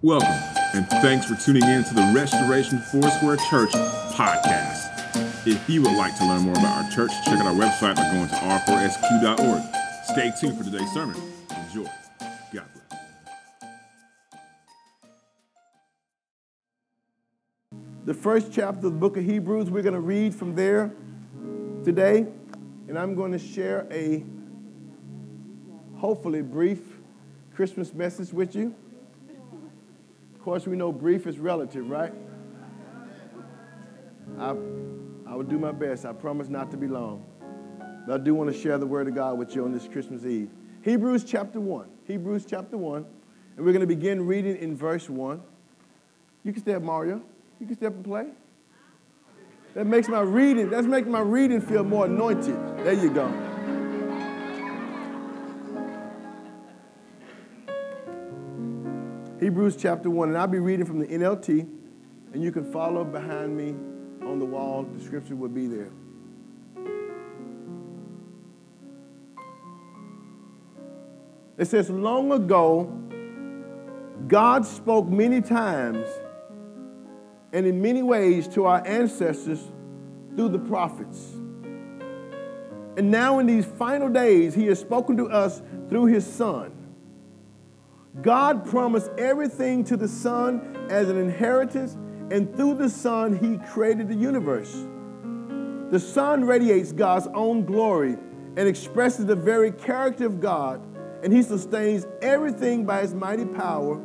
Welcome, and thanks for tuning in to the Restoration Foursquare Church podcast. If you would like to learn more about our church, check out our website by going to r4sq.org. Stay tuned for today's sermon. Enjoy. God bless. the first chapter of the book of Hebrews. We're going to read from there today, and I'm going to share a hopefully brief Christmas message with you. Course, we know brief is relative, right? I, I will do my best. I promise not to be long. But I do want to share the word of God with you on this Christmas Eve. Hebrews chapter 1. Hebrews chapter 1. And we're going to begin reading in verse 1. You can step, Mario. You can step and play. That makes my reading, that's making my reading feel more anointed. There you go. Hebrews chapter 1, and I'll be reading from the NLT, and you can follow behind me on the wall. The scripture will be there. It says, Long ago, God spoke many times and in many ways to our ancestors through the prophets. And now, in these final days, He has spoken to us through His Son. God promised everything to the Son as an inheritance, and through the Son, He created the universe. The Son radiates God's own glory and expresses the very character of God, and He sustains everything by His mighty power,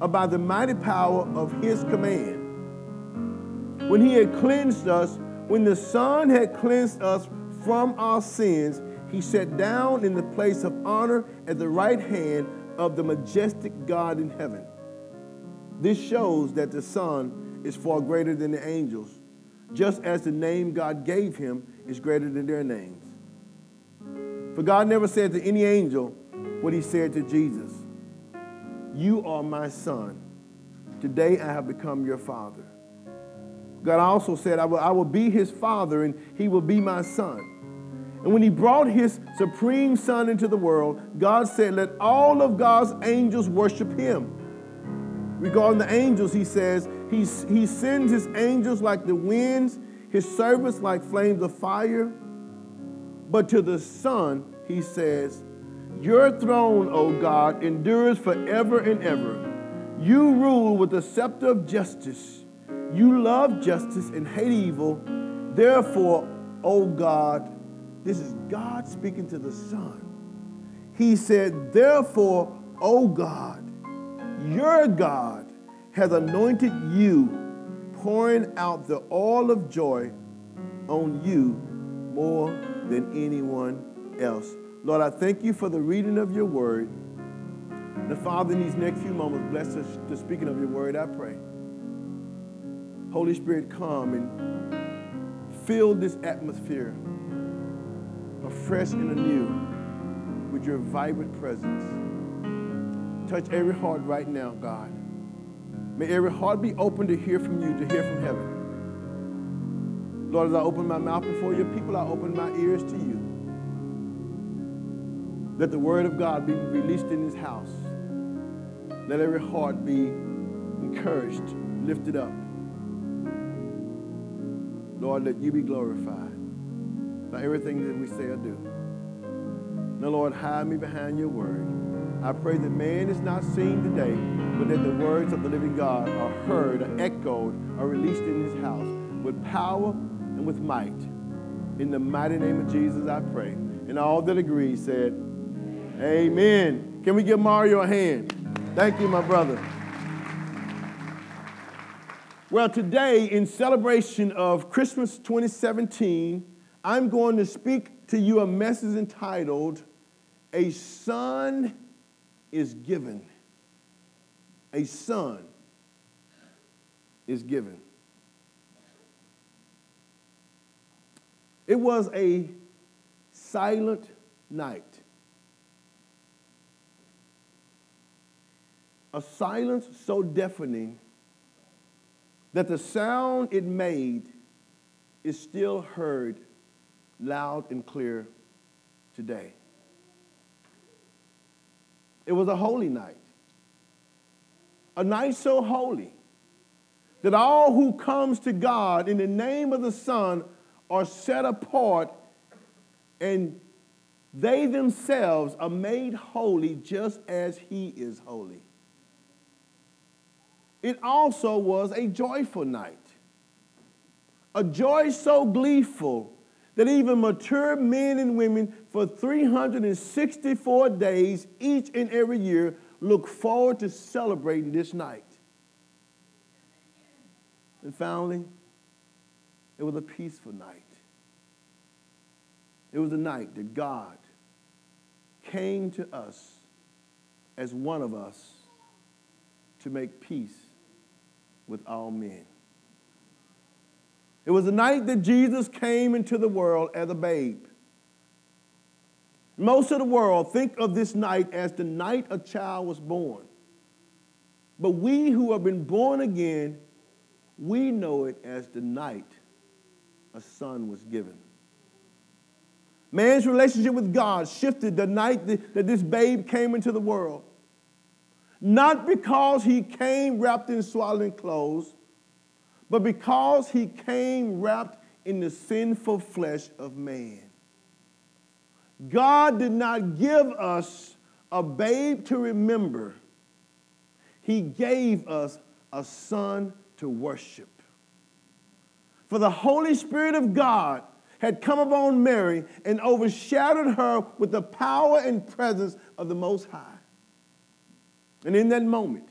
or by the mighty power of His command. When He had cleansed us, when the Son had cleansed us from our sins, He sat down in the place of honor at the right hand of the majestic God in heaven. This shows that the Son is far greater than the angels, just as the name God gave him is greater than their names. For God never said to any angel what he said to Jesus You are my Son. Today I have become your Father. God also said, I will, I will be his Father and he will be my Son. And when he brought his supreme son into the world, God said, Let all of God's angels worship him. Regarding the angels, he says, He, he sends his angels like the winds, his servants like flames of fire. But to the Son, he says, Your throne, O God, endures forever and ever. You rule with the scepter of justice. You love justice and hate evil. Therefore, O God, this is God speaking to the Son. He said, Therefore, O God, your God has anointed you, pouring out the oil of joy on you more than anyone else. Lord, I thank you for the reading of your word. The Father, in these next few moments, bless us to speaking of your word, I pray. Holy Spirit, come and fill this atmosphere afresh and anew with your vibrant presence. Touch every heart right now, God. May every heart be open to hear from you, to hear from heaven. Lord, as I open my mouth before your people, I open my ears to you. Let the word of God be released in this house. Let every heart be encouraged, lifted up. Lord, let you be glorified by everything that we say or do. Now, Lord, hide me behind your word. I pray that man is not seen today, but that the words of the living God are heard, are echoed, are released in his house with power and with might. In the mighty name of Jesus, I pray. And all that agree said, Amen. Can we give Mario a hand? Thank you, my brother. Well, today, in celebration of Christmas 2017, I'm going to speak to you a message entitled, A Son is Given. A Son is Given. It was a silent night. A silence so deafening that the sound it made is still heard loud and clear today. It was a holy night. a night so holy that all who comes to God in the name of the Son are set apart and they themselves are made holy just as he is holy. It also was a joyful night, a joy so gleeful that even mature men and women for 364 days each and every year look forward to celebrating this night. And finally, it was a peaceful night. It was a night that God came to us as one of us to make peace with all men. It was the night that Jesus came into the world as a babe. Most of the world think of this night as the night a child was born. But we who have been born again, we know it as the night a son was given. Man's relationship with God shifted the night that this babe came into the world. Not because he came wrapped in swaddling clothes, but because he came wrapped in the sinful flesh of man. God did not give us a babe to remember, He gave us a son to worship. For the Holy Spirit of God had come upon Mary and overshadowed her with the power and presence of the Most High. And in that moment,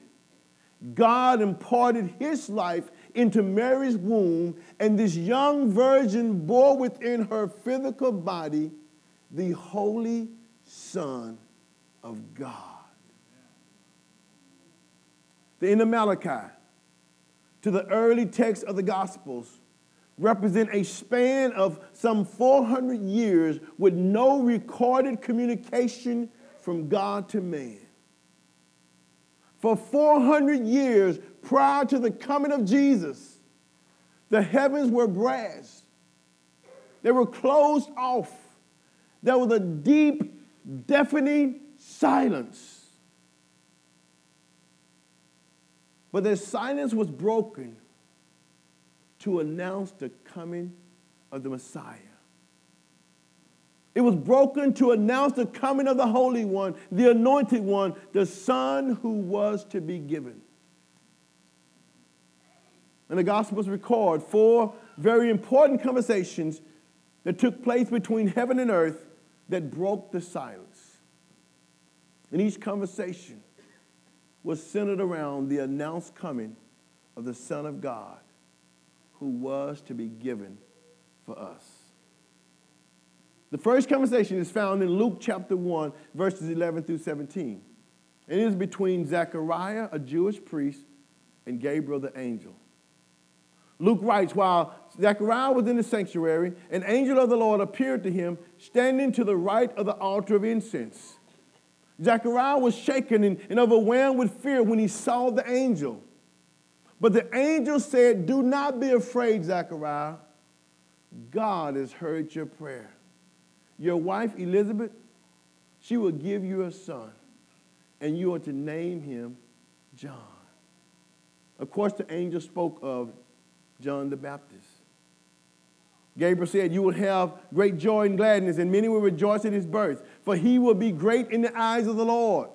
God imparted his life into Mary's womb, and this young virgin bore within her physical body the Holy Son of God. The end of Malachi to the early text of the Gospels represent a span of some 400 years with no recorded communication from God to man. For 400 years prior to the coming of Jesus, the heavens were brass. They were closed off. There was a deep, deafening silence. But the silence was broken to announce the coming of the Messiah. It was broken to announce the coming of the Holy One, the Anointed One, the Son who was to be given. And the Gospels record four very important conversations that took place between heaven and earth that broke the silence. And each conversation was centered around the announced coming of the Son of God who was to be given for us. The first conversation is found in Luke chapter 1, verses 11 through 17. It is between Zechariah, a Jewish priest, and Gabriel the angel. Luke writes, while Zechariah was in the sanctuary, an angel of the Lord appeared to him, standing to the right of the altar of incense. Zechariah was shaken and, and overwhelmed with fear when he saw the angel. But the angel said, Do not be afraid, Zechariah. God has heard your prayer. Your wife, Elizabeth, she will give you a son, and you are to name him John. Of course, the angel spoke of John the Baptist. Gabriel said, You will have great joy and gladness, and many will rejoice at his birth, for he will be great in the eyes of the Lord.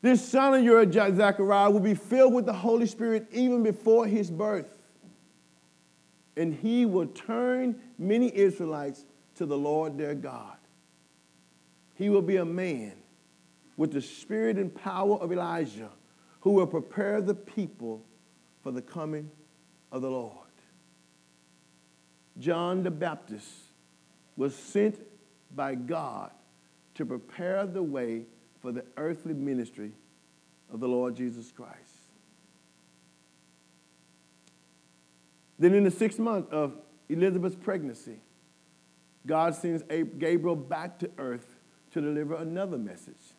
This son of yours, Zechariah, will be filled with the Holy Spirit even before his birth. And he will turn many Israelites to the Lord their God. He will be a man with the spirit and power of Elijah who will prepare the people for the coming of the Lord. John the Baptist was sent by God to prepare the way for the earthly ministry of the Lord Jesus Christ. Then, in the sixth month of Elizabeth's pregnancy, God sends Gabriel back to earth to deliver another message.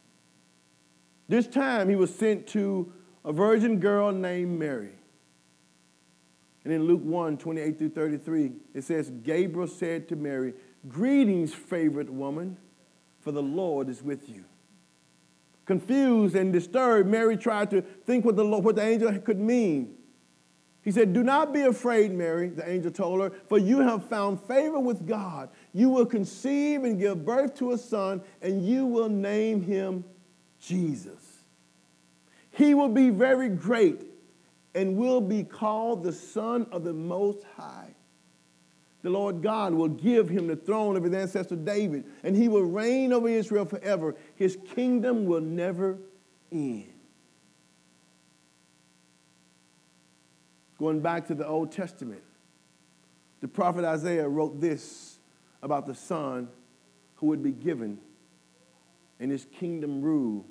This time, he was sent to a virgin girl named Mary. And in Luke 1 28 through 33, it says, Gabriel said to Mary, Greetings, favorite woman, for the Lord is with you. Confused and disturbed, Mary tried to think what the, what the angel could mean. He said, Do not be afraid, Mary, the angel told her, for you have found favor with God. You will conceive and give birth to a son, and you will name him Jesus. He will be very great and will be called the Son of the Most High. The Lord God will give him the throne of his ancestor David, and he will reign over Israel forever. His kingdom will never end. Going back to the Old Testament, the prophet Isaiah wrote this about the son who would be given and his kingdom rule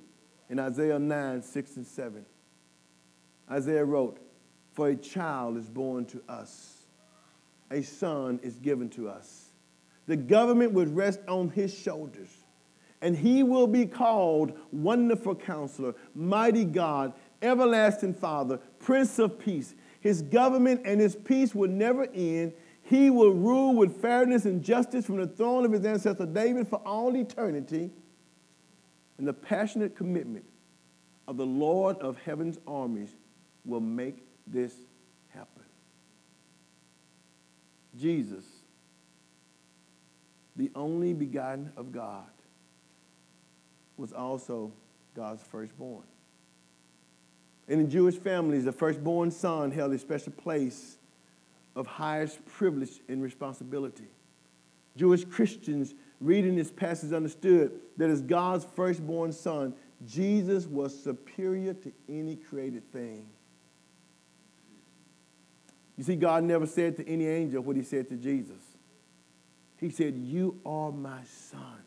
in Isaiah 9, 6 and 7. Isaiah wrote, For a child is born to us, a son is given to us. The government would rest on his shoulders, and he will be called Wonderful Counselor, Mighty God, Everlasting Father, Prince of Peace. His government and his peace will never end. He will rule with fairness and justice from the throne of his ancestor David for all eternity. And the passionate commitment of the Lord of heaven's armies will make this happen. Jesus, the only begotten of God, was also God's firstborn. In Jewish families, the firstborn son held a special place of highest privilege and responsibility. Jewish Christians reading this passage understood that as God's firstborn son, Jesus was superior to any created thing. You see, God never said to any angel what he said to Jesus. He said, You are my son.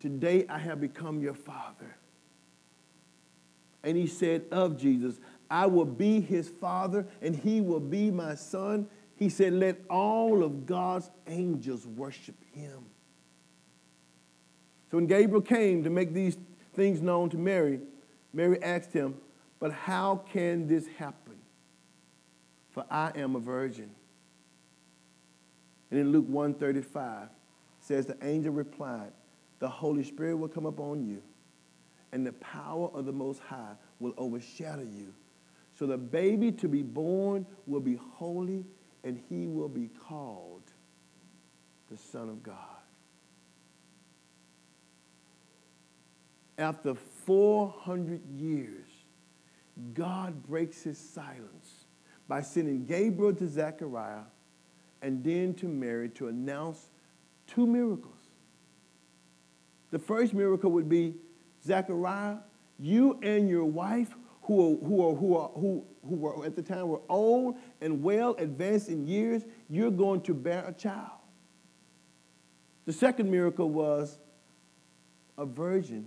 Today I have become your father. And he said of Jesus, I will be his father and he will be my son. He said, Let all of God's angels worship him. So when Gabriel came to make these things known to Mary, Mary asked him, But how can this happen? For I am a virgin. And in Luke 135 says the angel replied, The Holy Spirit will come upon you, and the power of the Most High will overshadow you. So the baby to be born will be holy, and he will be called the Son of God. After 400 years, God breaks his silence by sending Gabriel to Zechariah and then to Mary to announce two miracles. The first miracle would be Zechariah, you and your wife, who, are, who, are, who, are, who, who were at the time were old and well advanced in years, you're going to bear a child. The second miracle was a virgin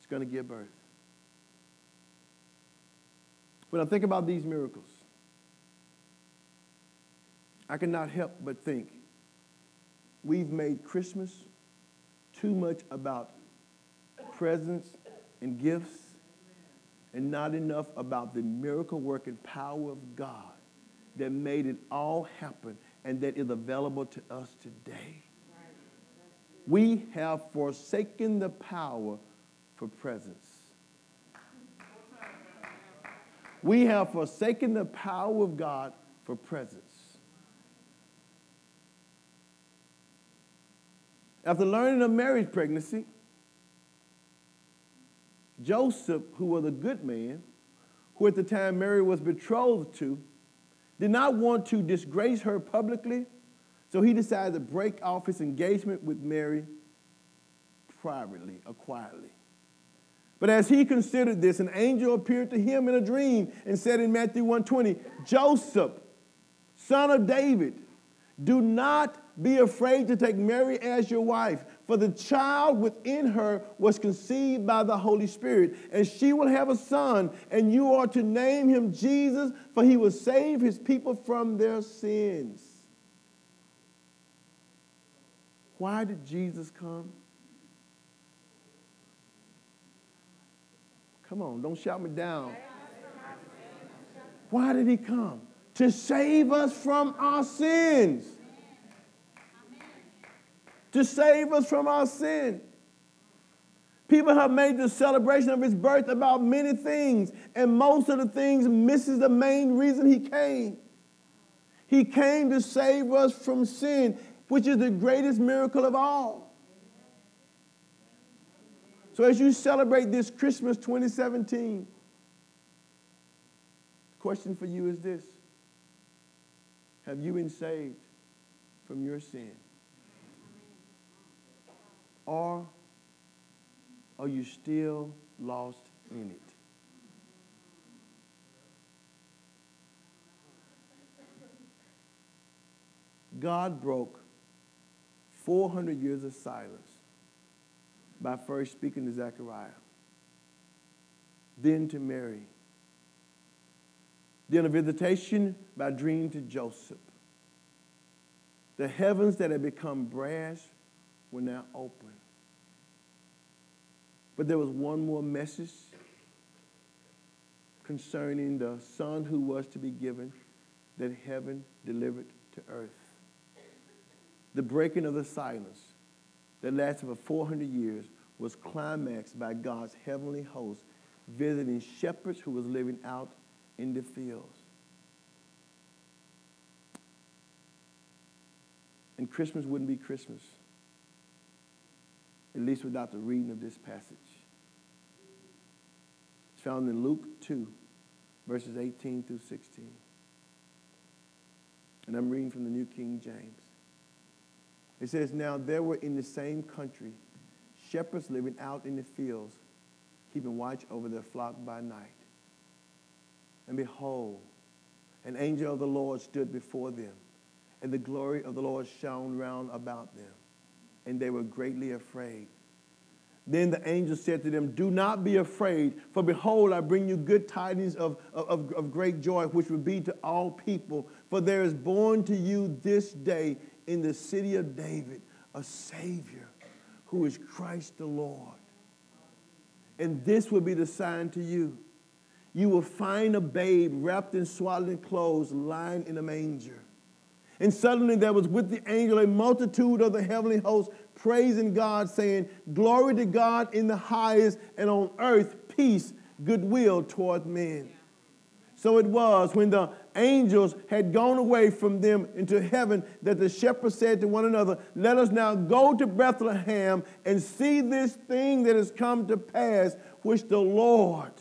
is going to give birth. When I think about these miracles, I cannot help but think we've made Christmas too much about presents and gifts and not enough about the miracle working power of God that made it all happen and that is available to us today. We have forsaken the power for presents. We have forsaken the power of God for presence. After learning of Mary's pregnancy, Joseph, who was a good man, who at the time Mary was betrothed to, did not want to disgrace her publicly, so he decided to break off his engagement with Mary privately or quietly. But as he considered this, an angel appeared to him in a dream and said in Matthew 120, Joseph, son of David, do not be afraid to take Mary as your wife, for the child within her was conceived by the Holy Spirit, and she will have a son, and you are to name him Jesus, for he will save his people from their sins. Why did Jesus come? Come on, don't shout me down. Why did he come? To save us from our sins. To save us from our sin. People have made the celebration of his birth about many things, and most of the things misses the main reason he came. He came to save us from sin, which is the greatest miracle of all. So as you celebrate this Christmas 2017, the question for you is this. Have you been saved from your sin? Or are you still lost in it? God broke 400 years of silence by first speaking to Zechariah, then to Mary, then a visitation by dream to Joseph. The heavens that had become brass were now open. But there was one more message concerning the son who was to be given that heaven delivered to earth. The breaking of the silence that lasted for 400 years was climaxed by God's heavenly host visiting shepherds who was living out in the fields. And Christmas wouldn't be Christmas, at least without the reading of this passage. It's found in Luke 2, verses 18 through 16. And I'm reading from the New King James. It says, Now there were in the same country shepherds living out in the fields, keeping watch over their flock by night. And behold, an angel of the Lord stood before them, and the glory of the Lord shone round about them, and they were greatly afraid. Then the angel said to them, Do not be afraid, for behold, I bring you good tidings of, of, of great joy, which will be to all people. For there is born to you this day in the city of David a Savior who is Christ the Lord. And this will be the sign to you. You will find a babe wrapped in swaddling clothes lying in a manger. And suddenly there was with the angel a multitude of the heavenly hosts praising God, saying, Glory to God in the highest, and on earth peace, goodwill toward men. So it was when the angels had gone away from them into heaven that the shepherds said to one another, Let us now go to Bethlehem and see this thing that has come to pass, which the Lord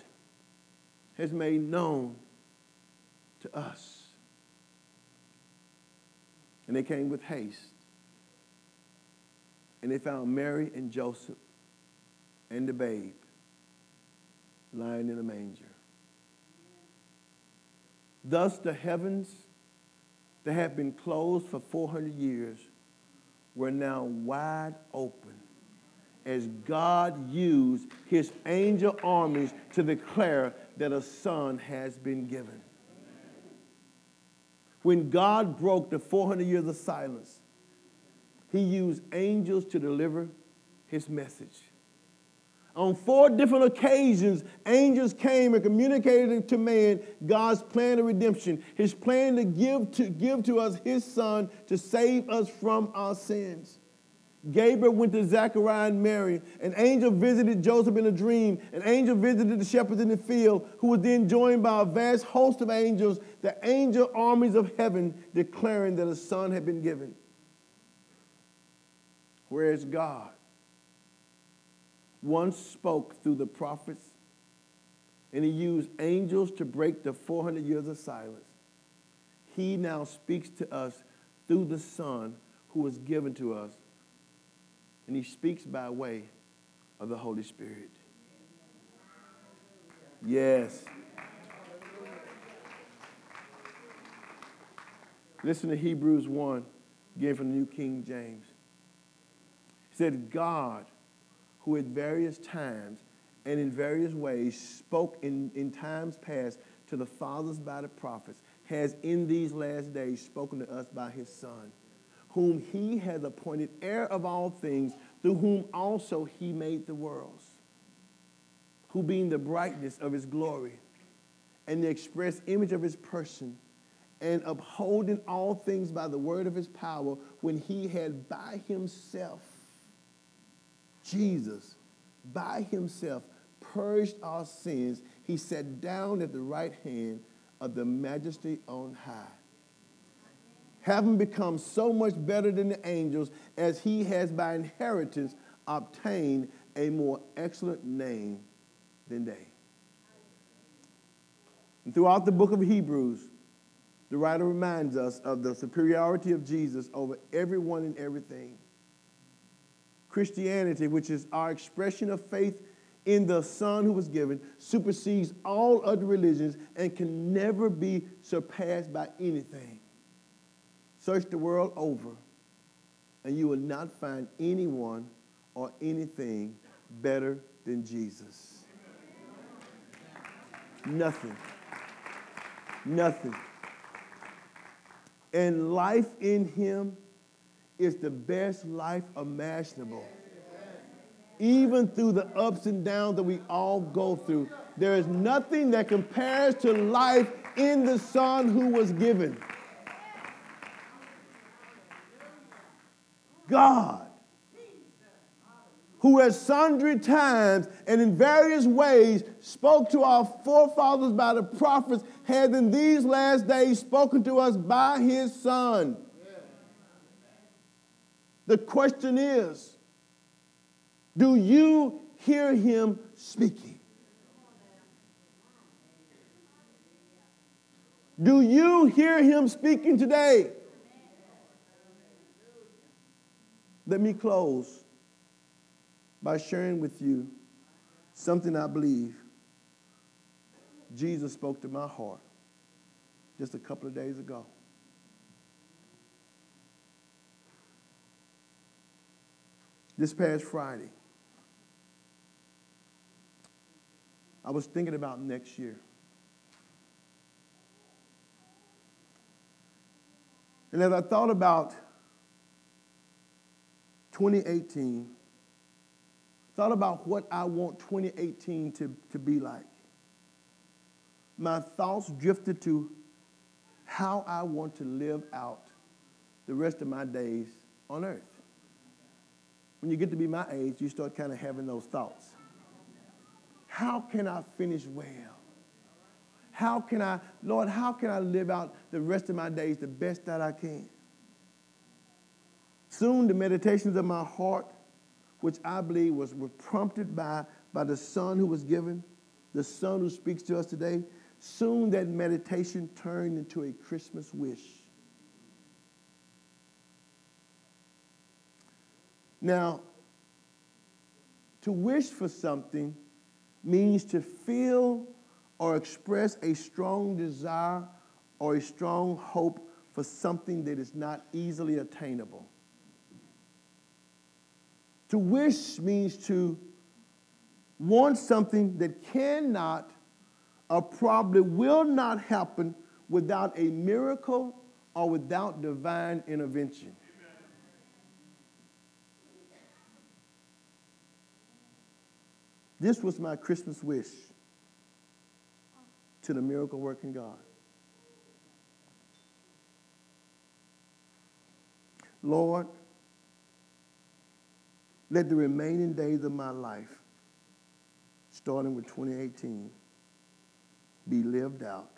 has made known to us. And they came with haste. And they found Mary and Joseph and the babe lying in a manger. Thus, the heavens that had been closed for 400 years were now wide open as God used his angel armies to declare that a son has been given. When God broke the 400 years of silence, he used angels to deliver his message. On four different occasions, angels came and communicated to man God's plan of redemption, his plan to give to, give to us his son to save us from our sins. Gabriel went to Zechariah and Mary. An angel visited Joseph in a dream. An angel visited the shepherds in the field, who was then joined by a vast host of angels, the angel armies of heaven, declaring that a son had been given. Where is God once spoke through the prophets, and he used angels to break the 400 years of silence. He now speaks to us through the Son who was given to us, and he speaks by way of the Holy Spirit. Yes. Listen to Hebrews 1, again from the New King James. He said, God who at various times and in various ways spoke in, in times past to the fathers by the prophets, has in these last days spoken to us by his Son, whom he has appointed heir of all things, through whom also he made the worlds, who being the brightness of his glory and the express image of his person, and upholding all things by the word of his power, when he had by himself Jesus by himself purged our sins, he sat down at the right hand of the majesty on high. Having become so much better than the angels, as he has by inheritance obtained a more excellent name than they. And throughout the book of Hebrews, the writer reminds us of the superiority of Jesus over everyone and everything. Christianity, which is our expression of faith in the Son who was given, supersedes all other religions and can never be surpassed by anything. Search the world over, and you will not find anyone or anything better than Jesus. Nothing. Nothing. And life in Him is the best life imaginable. Even through the ups and downs that we all go through, there is nothing that compares to life in the Son who was given. God, who has sundry times and in various ways spoke to our forefathers by the prophets, has in these last days spoken to us by his Son. The question is do you hear him speaking? Do you hear him speaking today? Let me close by sharing with you something I believe Jesus spoke to my heart just a couple of days ago. This past Friday, I was thinking about next year. And as I thought about 2018, thought about what I want 2018 to, to be like, my thoughts drifted to how I want to live out the rest of my days on earth. When you get to be my age, you start kind of having those thoughts. How can I finish well? How can I, Lord, how can I live out the rest of my days the best that I can? Soon the meditations of my heart, which I believe was, were prompted by, by the Son who was given, the Son who speaks to us today, soon that meditation turned into a Christmas wish. Now, to wish for something means to feel or express a strong desire or a strong hope for something that is not easily attainable. To wish means to want something that cannot or probably will not happen without a miracle or without divine intervention. This was my Christmas wish to the miracle working God. Lord, let the remaining days of my life, starting with 2018, be lived out,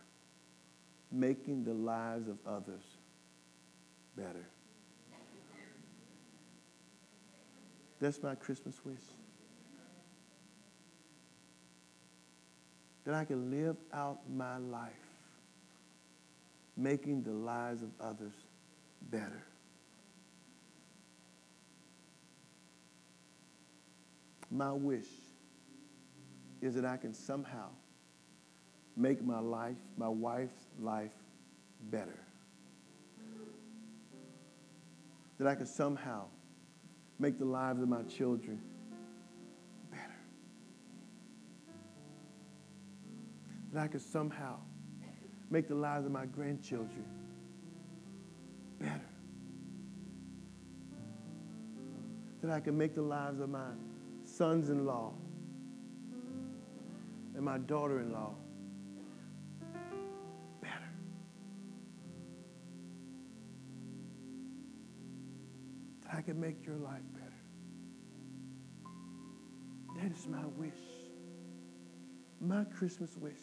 making the lives of others better. That's my Christmas wish. That I can live out my life, making the lives of others better. My wish is that I can somehow make my life, my wife's life better. That I can somehow make the lives of my children That I can somehow make the lives of my grandchildren better. That I can make the lives of my sons in law and my daughter in law better. That I can make your life better. That is my wish. My Christmas wish.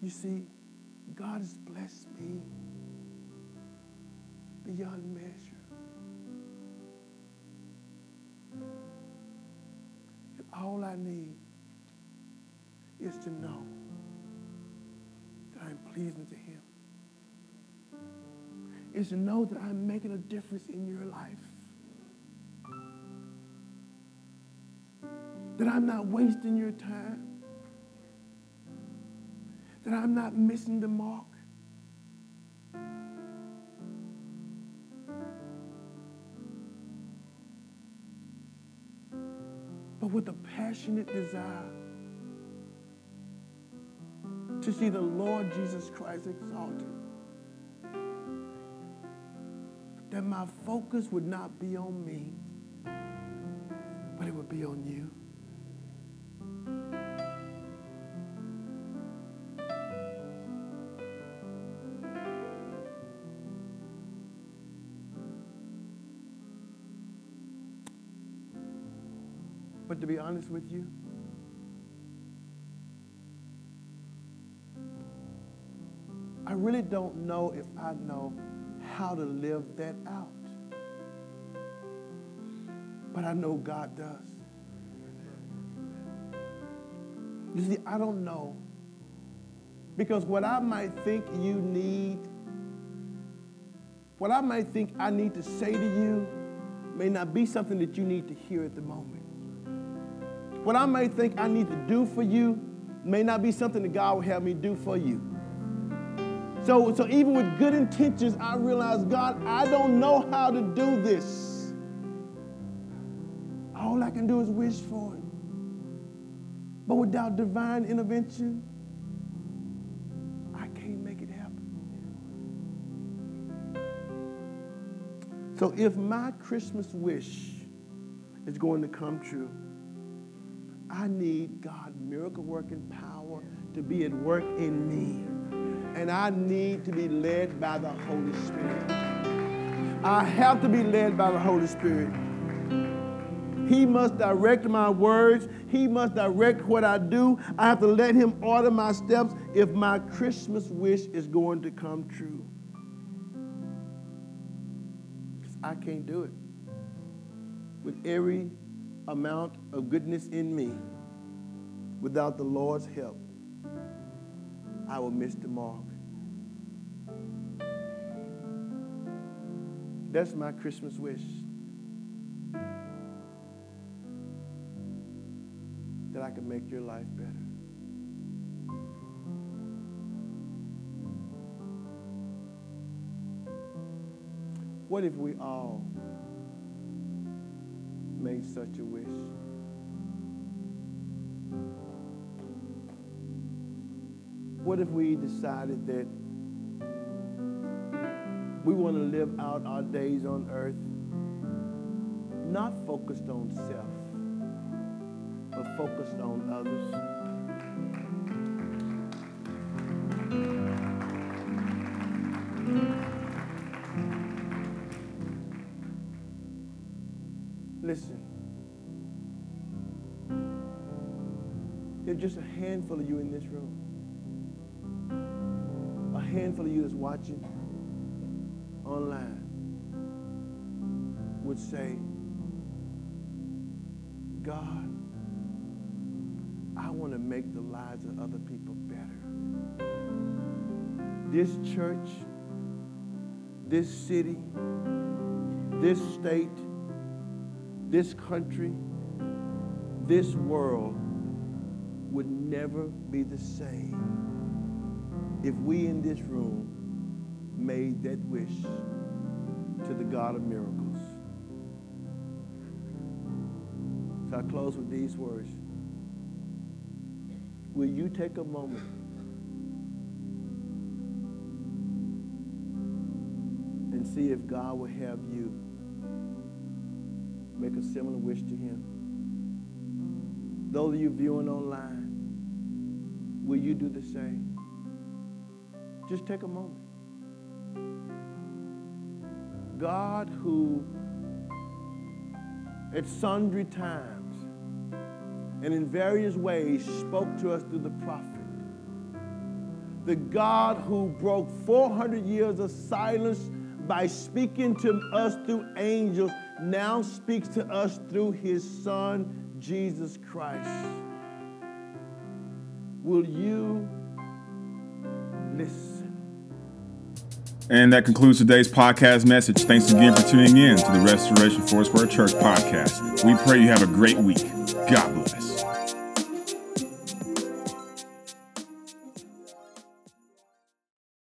You see, God has blessed me beyond measure. And all I need is to know that I'm pleasing to Him. Is to know that I'm making a difference in your life. That I'm not wasting your time. That I'm not missing the mark. But with a passionate desire to see the Lord Jesus Christ exalted. That my focus would not be on me, but it would be on you. To be honest with you, I really don't know if I know how to live that out. But I know God does. You see, I don't know. Because what I might think you need, what I might think I need to say to you, may not be something that you need to hear at the moment. What I may think I need to do for you may not be something that God will have me do for you. So, so even with good intentions, I realize, God, I don't know how to do this. All I can do is wish for it. But without divine intervention, I can't make it happen. So if my Christmas wish is going to come true, I need God's miracle working power to be at work in me and I need to be led by the Holy Spirit. I have to be led by the Holy Spirit. He must direct my words. He must direct what I do. I have to let Him order my steps if my Christmas wish is going to come true. Because I can't do it. With every amount of goodness in me, without the Lord's help, I will miss the mark. That's my Christmas wish. That I can make your life better. What if we all such a wish? What if we decided that we want to live out our days on earth not focused on self, but focused on others? Listen. There's just a handful of you in this room. A handful of you that's watching online would say, God, I want to make the lives of other people better. This church, this city, this state, this country, this world would never be the same if we in this room made that wish to the God of miracles. So I close with these words. Will you take a moment and see if God will have you make a similar wish to Him? Those of you viewing online, will you do the same? Just take a moment. God who at sundry times and in various ways spoke to us through the prophet. The God who broke 400 years of silence by speaking to us through angels now speaks to us through his Son, Jesus Christ. Will you listen? And that concludes today's podcast message. Thanks again for tuning in to the Restoration Foursquare Church podcast. We pray you have a great week. God bless.